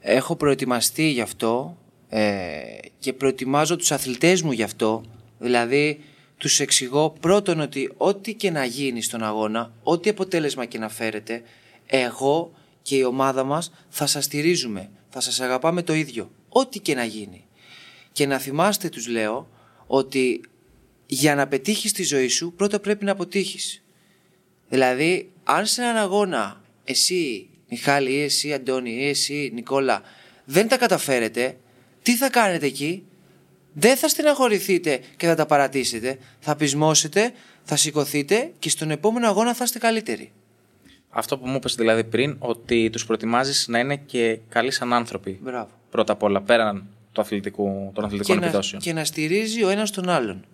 Έχω προετοιμαστεί γι' αυτό ε, και προετοιμάζω τους αθλητές μου γι' αυτό. Δηλαδή τους εξηγώ πρώτον ότι ό,τι και να γίνει στον αγώνα, ό,τι αποτέλεσμα και να φέρετε, εγώ και η ομάδα μας θα σας στηρίζουμε, θα σας αγαπάμε το ίδιο, ό,τι και να γίνει. Και να θυμάστε τους λέω ότι για να πετύχεις τη ζωή σου πρώτα πρέπει να αποτύχεις. Δηλαδή, αν σε έναν αγώνα εσύ, Μιχάλη, ή εσύ, Αντώνη, ή εσύ, Νικόλα, δεν τα καταφέρετε, τι θα κάνετε εκεί; Δεν θα στεναχωρηθείτε και θα τα παρατήσετε. Θα πεισμώσετε, θα σηκωθείτε και στον επόμενο αγώνα θα είστε καλύτεροι. Αυτό που μου είπες δηλαδή πριν, ότι τους προετοιμάζεις να είναι και καλοί σαν άνθρωποι. Μπράβο. Πρώτα απ' όλα, πέραν του αθλητικού, των Και αθλητικών να, επιδόσεων. και να στηρίζει ο ένας τον άλλον.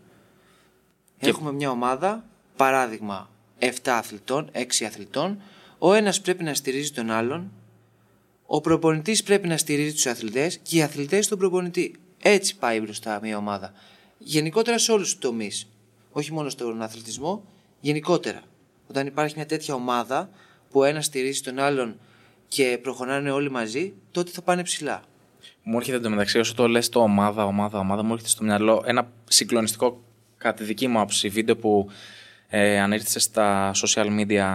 Έχουμε μια ομάδα, παράδειγμα 7 αθλητών, 6 αθλητών. Ο ένας πρέπει να στηρίζει τον άλλον. Ο προπονητής πρέπει να στηρίζει τους αθλητές και οι αθλητές τον προπονητή. Έτσι πάει μπροστά μια ομάδα. Γενικότερα σε όλους τους τομείς. Όχι μόνο στον αθλητισμό, γενικότερα. Όταν υπάρχει μια τέτοια ομάδα που ο ένας στηρίζει τον άλλον και προχωράνε όλοι μαζί, τότε θα πάνε ψηλά. Μου έρχεται εντωμεταξύ, όσο το λες το ομάδα, ομάδα, ομάδα, μου έρχεται στο μυαλό ένα συγκλονιστικό, κατά τη δική μου άποψη, βίντεο που ε, ανήρθησε στα social media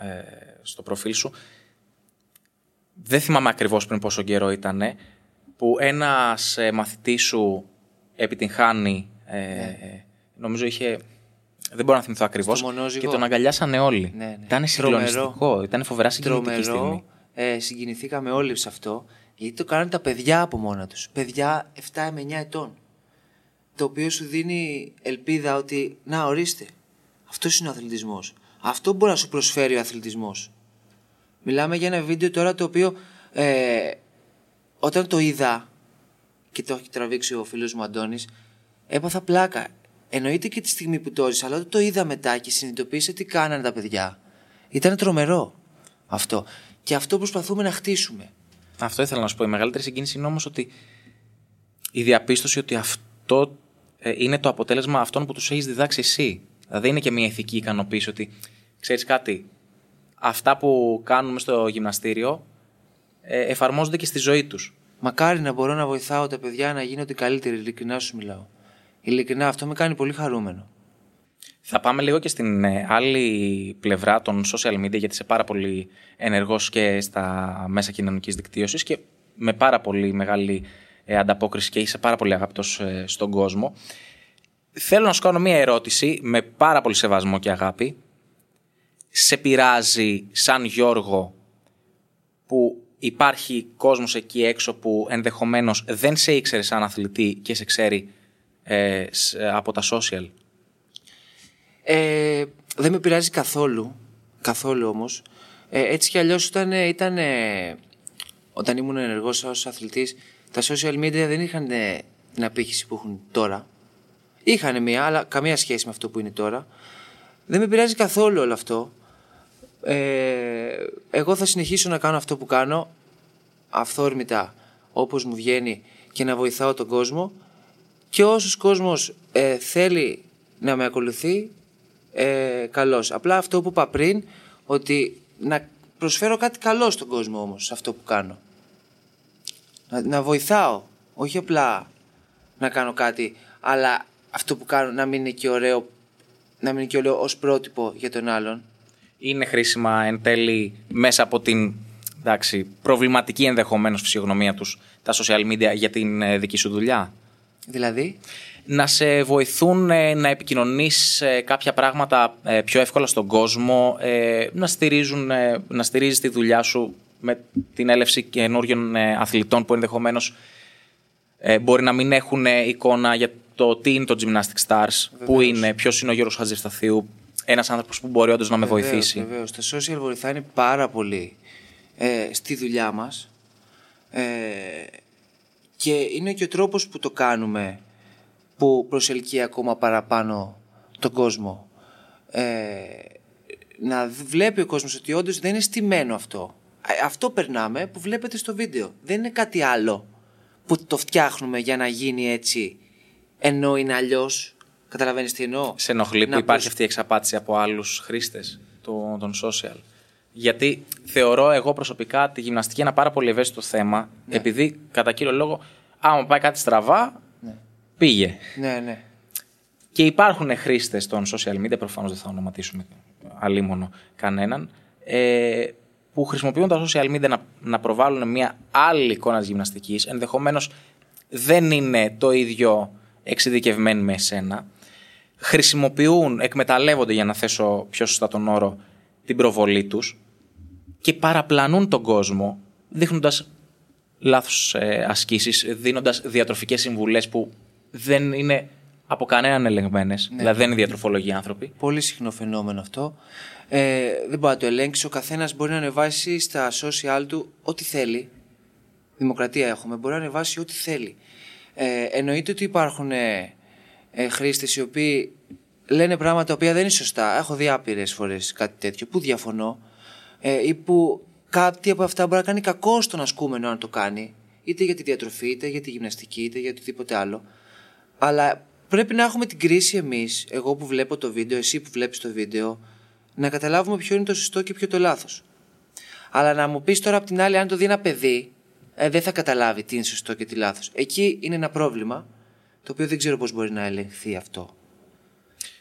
ε, στο προφίλ σου. Δεν θυμάμαι ακριβώς πριν πόσο καιρό ήταν, που ένας ε, μαθητής σου επιτυγχάνει, ε, νομίζω είχε... Δεν μπορώ να θυμηθώ ακριβώς. Στο μονόζυγο. Και τον αγκαλιάσανε όλοι. Ναι, ναι. Ήταν συγκλονιστικό. Τρομερό. Ήταν φοβερά συγκινητική στιγμή. τρομερό. Ε, συγκινηθήκαμε όλοι σε αυτό. Γιατί το κάνουν τα παιδιά από μόνα τους. Παιδιά 7 με 9 ετών. Το οποίο σου δίνει ελπίδα ότι να ορίστε. Αυτός είναι ο αθλητισμός. Αυτό μπορεί να σου προσφέρει ο αθλητισμός. Μιλάμε για ένα βίντεο τώρα το οποίο ε, όταν το είδα και το έχει τραβήξει ο φίλος μου Αντώνης έπαθα πλάκα. εννοείται και τη στιγμή που το έζησα, αλλά όταν το είδα μετά και συνειδητοποίησα τι κάνανε τα παιδιά. Ήταν τρομερό αυτό. Και αυτό προσπαθούμε να χτίσουμε. Αυτό ήθελα να σου πω. Η μεγαλύτερη συγκίνηση είναι όμως ότι η διαπίστωση ότι αυτό ε, είναι το αποτέλεσμα αυτών που τους έχεις διδάξει εσύ. Δηλαδή είναι και μια ηθική ικανοποίηση ότι ξέρεις κάτι, αυτά που κάνουμε στο γυμναστήριο ε, εφαρμόζονται και στη ζωή τους. Μακάρι να μπορώ να βοηθάω τα παιδιά να γίνονται καλύτεροι, ειλικρινά σου μιλάω. Ειλικρινά, αυτό με κάνει πολύ χαρούμενο. Θα πάμε λίγο και στην ε, άλλη πλευρά των social media, γιατί είσαι πάρα πολύ ενεργός και στα μέσα κοινωνικής δικτύωσης και με πάρα πολύ μεγάλη ε, ανταπόκριση και είσαι πάρα πολύ αγαπητός ε, στον κόσμο. Θέλω να σου κάνω μία ερώτηση με πάρα πολύ σεβασμό και αγάπη. Σε πειράζει σαν Γιώργο που υπάρχει κόσμος εκεί έξω που ενδεχομένως δεν σε ήξερε σαν αθλητή και σε ξέρει ε, από τα social; Ε, δεν με πειράζει καθόλου. Καθόλου όμως. Ε, έτσι κι αλλιώς όταν, ήταν, όταν ήμουν ενεργός ως αθλητής τα social media δεν είχαν την απήχηση που έχουν τώρα. Είχαν μία, αλλά καμία σχέση με αυτό που είναι τώρα. Δεν με πειράζει καθόλου όλο αυτό. Ε, εγώ θα συνεχίσω να κάνω αυτό που κάνω αυθόρμητα όπως μου βγαίνει και να βοηθάω τον κόσμο και όσος κόσμος ε, θέλει να με ακολουθεί ε, καλώς. Απλά αυτό που είπα πριν ότι να προσφέρω κάτι καλό στον κόσμο όμως σε αυτό που κάνω. Να, να βοηθάω, όχι απλά να κάνω κάτι αλλά αυτό που κάνω να μην είναι και ωραίο να μην είναι και ωραίο ως πρότυπο για τον άλλον. Είναι χρήσιμα εν τέλει μέσα από την εντάξει, προβληματική ενδεχομένως φυσιογνωμία τους τα social media για την ε, δική σου δουλειά; Δηλαδή; Να σε βοηθούν ε, να επικοινωνείς ε, κάποια πράγματα πιο εύκολα στον κόσμο, να, στηρίζουν, να στηρίζεις τη δουλειά σου με την έλευση καινούριων αθλητών που ενδεχομένως μπορεί να μην έχουν εικόνα για το τι είναι το Gymnastic Stars, πού είναι, ποιος είναι ο Γιώργος Χατζησταθίου, ένας άνθρωπος που μπορεί όντως να με βοηθήσει. Βεβαίως, τα social βοηθάνε πάρα πολύ ε, στη δουλειά μας. Ε, και είναι και ο τρόπος που το κάνουμε που προσελκύει ακόμα παραπάνω τον κόσμο. Ε, να βλέπει ο κόσμος ότι όντως δεν είναι στημένο αυτό. Ε, αυτό περνάμε που βλέπετε στο βίντεο. Δεν είναι κάτι άλλο που το φτιάχνουμε για να γίνει έτσι ενώ είναι αλλιώς. Καταλαβαίνεις τι εννοώ; Σε ενοχλεί που υπάρχει αυτή η εξαπάτηση από άλλους χρήστες των social. Γιατί θεωρώ εγώ προσωπικά τη γυμναστική ένα πάρα πολύ ευαίσθητο θέμα, ναι. επειδή κατά κύριο λόγο, άμα πάει κάτι στραβά, ναι. Πήγε. Ναι, ναι. Και υπάρχουν χρήστες των social media, προφανώς δεν θα ονοματίσουμε αλίμονο κανέναν, ε, που χρησιμοποιούν τα social media να, να προβάλλουν μια άλλη εικόνα της γυμναστικής. Ενδεχομένως δεν είναι το ίδιο εξειδικευμένοι με εσένα. Χρησιμοποιούν, εκμεταλλεύονται για να θέσω πιο σωστά τον όρο, την προβολή τους και παραπλανούν τον κόσμο δείχνοντας λάθος ε, ασκήσεις, δίνοντας διατροφικές συμβουλές που δεν είναι από κανέναν ελεγμένες. Ναι. Δηλαδή δεν είναι διατροφολογοί άνθρωποι. Πολύ συχνό φαινόμενο αυτό. Ε, δεν μπορεί να το ελέγξει. Ο καθένας μπορεί να ανεβάσει στα social του ό,τι θέλει. Δημοκρατία έχουμε. Μπορεί να ανεβάσει ό,τι θέλει. Ε, εννοείται ότι υπάρχουν ε, ε χρήστες οι οποίοι λένε πράγματα τα οποία δεν είναι σωστά. Έχω δει άπειρες φορές κάτι τέτοιο που διαφωνώ ε, ή που κάτι από αυτά μπορεί να κάνει κακό στον ασκούμενο αν το κάνει, είτε για τη διατροφή, είτε για τη γυμναστική, είτε για οτιδήποτε άλλο. Αλλά πρέπει να έχουμε την κρίση εμείς, εγώ που βλέπω το βίντεο, εσύ που βλέπεις το βίντεο, να καταλάβουμε ποιο είναι το σωστό και ποιο το λάθος. Αλλά να μου πεις τώρα απ' την άλλη, αν το δει ένα παιδί, ε, δεν θα καταλάβει τι είναι σωστό και τι λάθος. Εκεί είναι ένα πρόβλημα, το οποίο δεν ξέρω πώς μπορεί να ελεγχθεί αυτό.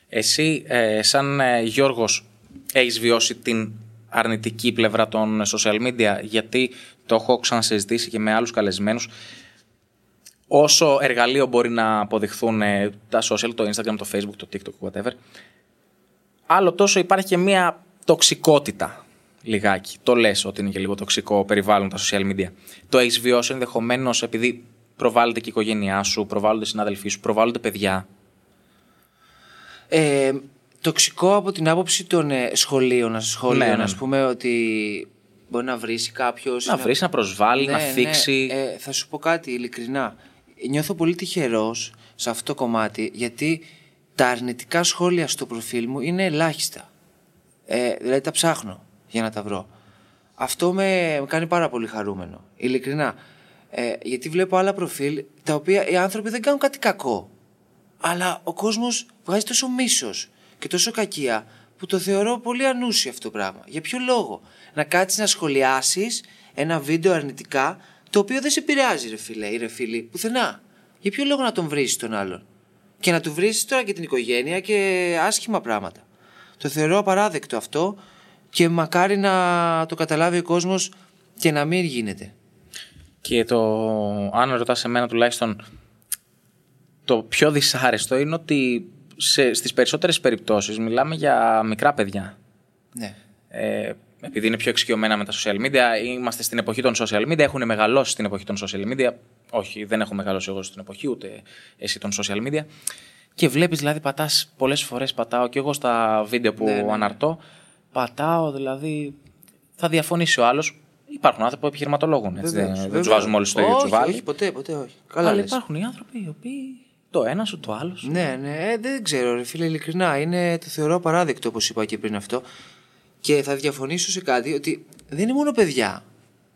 Εσύ, ε, σαν ε, Γιώργος, έχεις βιώσει την αρνητική πλευρά των social media, γιατί το έχω ξανασυζητήσει και με άλλους καλεσμένους, όσο εργαλείο μπορεί να αποδειχθούν ε, τα social, το Instagram, το Facebook, το TikTok, whatever, άλλο τόσο υπάρχει και μια τοξικότητα λιγάκι. Το λες ότι είναι και λίγο τοξικό περιβάλλον τα social media. Το έχεις βιώσει ενδεχομένως επειδή προβάλλεται και η οικογένειά σου, προβάλλονται συνάδελφοί σου, προβάλλονται παιδιά; Ε, τοξικό από την άποψη των ε, σχολείων, σχολείων ναι, ναι. ας πούμε ότι μπορεί να βρει κάποιος. Να, να βρεις, να προσβάλλει, ναι, να ναι. θίξει. Ε, θα σου πω κάτι ειλικρινά. Νιώθω πολύ τυχερός σε αυτό το κομμάτι γιατί τα αρνητικά σχόλια στο προφίλ μου είναι ελάχιστα. Ε, δηλαδή τα ψάχνω για να τα βρω. Αυτό με, με κάνει πάρα πολύ χαρούμενο. Ειλικρινά. Ε, γιατί βλέπω άλλα προφίλ τα οποία οι άνθρωποι δεν κάνουν κάτι κακό. Αλλά ο κόσμος βγάζει τόσο μίσος και τόσο κακία που το θεωρώ πολύ ανούσιο αυτό το πράγμα. Για ποιο λόγο; Να κάτσεις να σχολιάσεις ένα βίντεο αρνητικά το οποίο δεν σε επηρεάζει ρε φίλε ή ρε φίλη πουθενά. Για ποιο λόγο να τον βρεις τον άλλον; Και να του βρεις τώρα και την οικογένεια και άσχημα πράγματα. Το θεωρώ απαράδεκτο αυτό και μακάρι να το καταλάβει ο κόσμος και να μην γίνεται. Και το, αν ρωτάς εμένα τουλάχιστον, το πιο δυσάρεστο είναι ότι σε, στις περισσότερες περιπτώσεις μιλάμε για μικρά παιδιά. Ναι. Ε, επειδή είναι πιο εξοικειωμένα με τα social media, είμαστε στην εποχή των social media, έχουν μεγαλώσει στην εποχή των social media. Όχι, δεν έχω μεγαλώσει εγώ στην εποχή, ούτε εσύ των social media. Και βλέπεις, δηλαδή, πατάς πολλές φορές, πατάω και εγώ στα βίντεο που Ναι, ναι, ναι. αναρτώ, πατάω, δηλαδή. Θα διαφωνήσει ο άλλος. Υπάρχουν άνθρωποι που επιχειρηματολόγουν. Έτσι, δεν, Βεβαίως, δεν τους βεβαίως. βάζουμε όλου στο ίδιο όχι, τσουβάλι. Όχι, ποτέ, ποτέ όχι. Καλά Αλλά λες. υπάρχουν οι άνθρωποι οι οποίοι το ένα σου, το άλλο σου. Ναι, ναι, ε, δεν ξέρω, ρε φίλε, ειλικρινά. Είναι, το θεωρώ απαράδεκτο, όπως είπα και πριν αυτό. Και θα διαφωνήσω σε κάτι ότι δεν είναι μόνο παιδιά.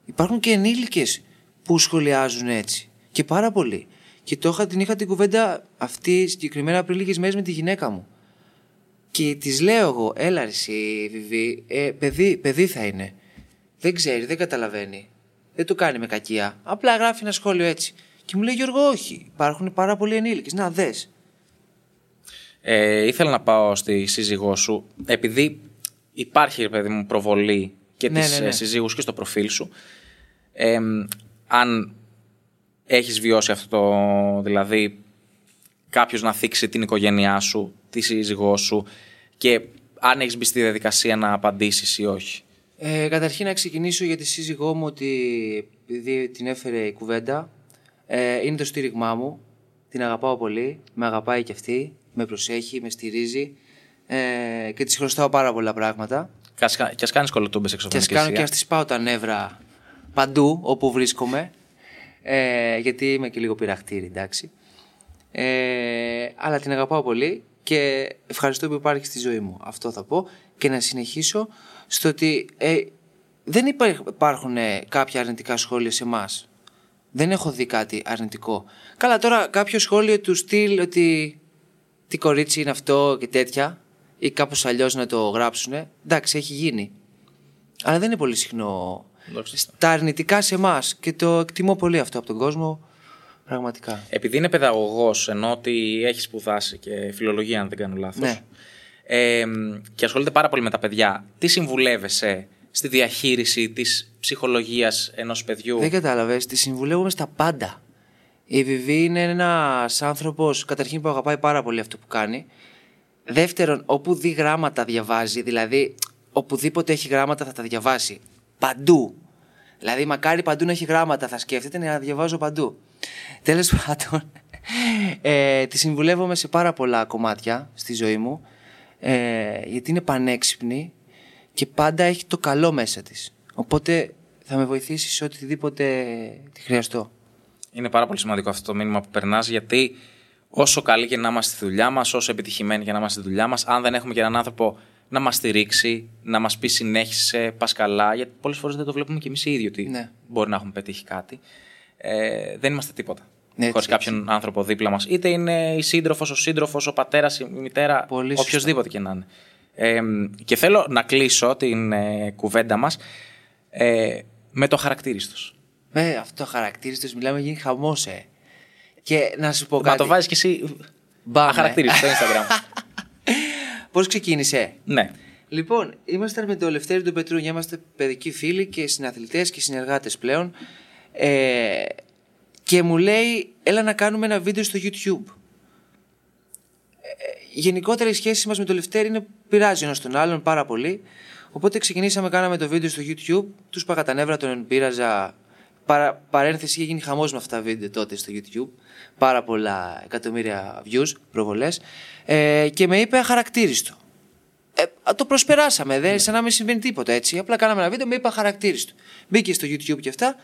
Υπάρχουν και ενήλικες που σχολιάζουν έτσι. Και πάρα πολύ. Και το είχα, την είχα την κουβέντα αυτή συγκεκριμένα πριν λίγες μέρες με τη γυναίκα μου. Και της λέω εγώ, έλα ρε εσύ, Βιβί, ε, παιδί, παιδί θα είναι. Δεν ξέρει, δεν καταλαβαίνει. Δεν το κάνει με κακία. Απλά γράφει ένα σχόλιο έτσι. Και μου λέει Γιώργο, όχι. Υπάρχουν πάρα πολλοί ενήλικες. Να δες. Ε, ήθελα να πάω στη σύζυγό σου, επειδή υπάρχει, ρε παιδί μου, προβολή και Ναι, της ναι, ναι. ε, συζύγους και στο προφίλ σου. Ε, αν έχεις βιώσει αυτό το, δηλαδή κάποιος να θίξει την οικογένειά σου, τη σύζυγό σου και αν έχεις μπει στη διαδικασία να απαντήσεις ή όχι. Ε, καταρχήν να ξεκινήσω για τη σύζυγό μου ότι επειδή την έφερε η κουβέντα ε, είναι το στήριγμά μου. Την αγαπάω πολύ, με αγαπάει και αυτή, με προσέχει, με στηρίζει ε, και της χρωστάω πάρα πολλά πράγματα. Και ας, κα- και ας κάνεις κολοτούμπες έξω Και ας κάνω και ας της πάω τα νεύρα παντού όπου βρίσκομαι. Ε, γιατί είμαι και λίγο πειραχτήρι, εντάξει. Ε, αλλά την αγαπάω πολύ και ευχαριστώ που υπάρχει στη ζωή μου. Αυτό θα πω. Και να συνεχίσω στο ότι ε, δεν υπά- υπάρχουν ε, κάποια αρνητικά σχόλια σε εμάς. Δεν έχω δει κάτι αρνητικό. Καλά, τώρα κάποιο σχόλιο του στυλ ότι τι κορίτσι είναι αυτό και τέτοια ή κάπως αλλιώς να το γράψουνε. Εντάξει, έχει γίνει. Αλλά δεν είναι πολύ συχνό Δόξα τω Θεώ. τα αρνητικά σε εμάς και το εκτιμώ πολύ αυτό από τον κόσμο. Πραγματικά. Επειδή είναι παιδαγωγός, ενώ ότι έχει σπουδάσει και φιλολογία, αν δεν κάνω λάθος, Ναι. ε, και ασχολείται πάρα πολύ με τα παιδιά, τι συμβουλεύεσαι στη διαχείριση της ψυχολογίας ενός παιδιού; Δεν κατάλαβες, τη συμβουλεύομαι στα πάντα. Η Βιβί είναι ένας άνθρωπος, καταρχήν που αγαπάει πάρα πολύ αυτό που κάνει. Δεύτερον, όπου δει γράμματα διαβάζει, δηλαδή οπουδήποτε έχει γράμματα θα τα διαβάσει. Παντού. Δηλαδή, μακάρι παντού να έχει γράμματα, θα σκέφτεται να διαβάζω παντού. Τέλος πάντων, ε, τη συμβουλεύομαι σε πάρα πολλά κομμάτια στη ζωή μου, ε, γιατί είναι πανέξυπνη και πάντα έχει το καλό μέσα της. Οπότε θα με βοηθήσεις σε οτιδήποτε τη χρειαστώ. Είναι πάρα πολύ σημαντικό αυτό το μήνυμα που περνάς, γιατί όσο καλή και να είμαστε στη δουλειά μας, όσο επιτυχημένοι και να είμαστε στη δουλειά μας, αν δεν έχουμε και έναν άνθρωπο να μας στηρίξει, να μας πει συνέχισε, πας καλά, γιατί πολλές φορές δεν το βλέπουμε κι εμείς οι ίδιοι ότι Ναι. μπορεί να έχουμε πετύχει κάτι. Ε, δεν είμαστε τίποτα. Έτσι, Χωρίς κάποιον άνθρωπο δίπλα μας. Είτε είναι η σύντροφος, ο σύντροφος, ο πατέρας, η μητέρα, Πολύ σωστά. οποιοδήποτε και να είναι. Ε, και θέλω να κλείσω την ε, κουβέντα μας ε, με το χαρακτήριστος. Ε, αυτό χαρακτήριστος μιλάμε γίνει χαμός, ε. Και να σου πω Να κάτι. το βάζεις κι εσύ Μπάμε. αχαρακτήριστο στο Instagram. Πώς ξεκίνησε; ναι. Λοιπόν, ήμασταν με το Λευτέρη του Πετρούνια, είμαστε παιδικοί φίλοι και συναθλητές και συνεργάτες πλέον. Ε, και μου λέει, έλα να κάνουμε ένα βίντεο στο YouTube. Ε, γενικότερα η σχέση μας με το Λευτέρη είναι, πειράζει ένας τον άλλον πάρα πολύ. Οπότε ξεκινήσαμε, κάναμε το βίντεο στο YouTube, τους πάγα τα νεύρα, τον πείραζα. Παρα, παρένθεση, είχε γίνει χαμός με αυτά τα βίντεο τότε στο YouTube. Πάρα πολλά εκατομμύρια views, προβολές. Ε, και με είπε αχαρακτήριστο. Ε, α, το προσπεράσαμε, δεν σαν να μην συμβαίνει τίποτα έτσι. Απλά κάναμε ένα βίντεο με είπα χαρακτήριστο. Μπήκε στο YouTube και αυτά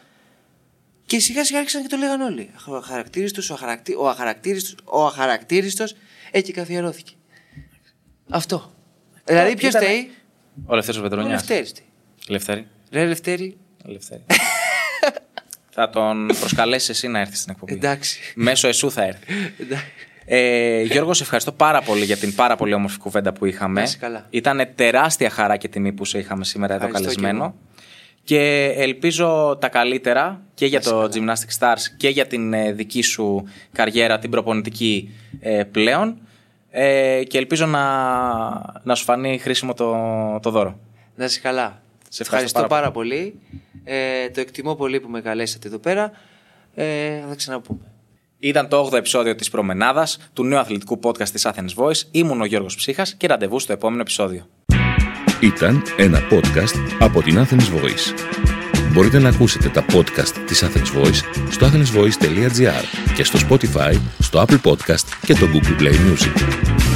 Και σιγά σιγά άρχισαν και το λέγανε όλοι. Ο αχαρακτήριστος, ο, αχαρακτή, ο αχαρακτήριστος, ο αχαρακτήριστος, έτσι καθιερώθηκε. Αυτό. Δηλαδή ποιος ήταν- θέλει. Ο Λευτέρης ο Ο Πετρονιάς. Λευτέρης. τι; Λευτέρη. Ρε Λευτέρη, Λευτέρη. Θα τον προσκαλέσεις εσύ να έρθεις στην εκπομπή. εντάξει. Μέσω εσού θα έρθει. Εντάξει. Ε, Γιώργος, σε ευχαριστώ πάρα πολύ για την πάρα πολύ όμορφη κουβέντα που είχαμε. Να είσαι καλά. Ήταν τεράστια χαρά και τιμή που σε είχαμε σήμερα εδώ Ευχαριστώ και καλεσμένο. εγώ. Και ελπίζω τα καλύτερα και για Να είσαι το καλά. Gymnastic Stars και για την ε, δική σου καριέρα, την προπονητική ε, πλέον. Ε, και ελπίζω να, να σου φανεί χρήσιμο το, το δώρο. Να είσαι καλά. Σε ευχαριστώ ευχαριστώ πάρα πάρα, πολύ. Ε, το εκτιμώ πολύ που με καλέσατε εδώ πέρα. Ε, θα τα ξαναπούμε. Ήταν το 8ο επεισόδιο της Προμενάδας, του νέου αθλητικού podcast της Athens Voice. Ήμουν ο Γιώργος Ψύχας και ραντεβού στο επόμενο επεισόδιο. Ήταν ένα podcast από την Athens Voice. Μπορείτε να ακούσετε τα podcast της Athens Voice στο athensvoice.gr και στο Spotify, στο Apple Podcast και το Google Play Music.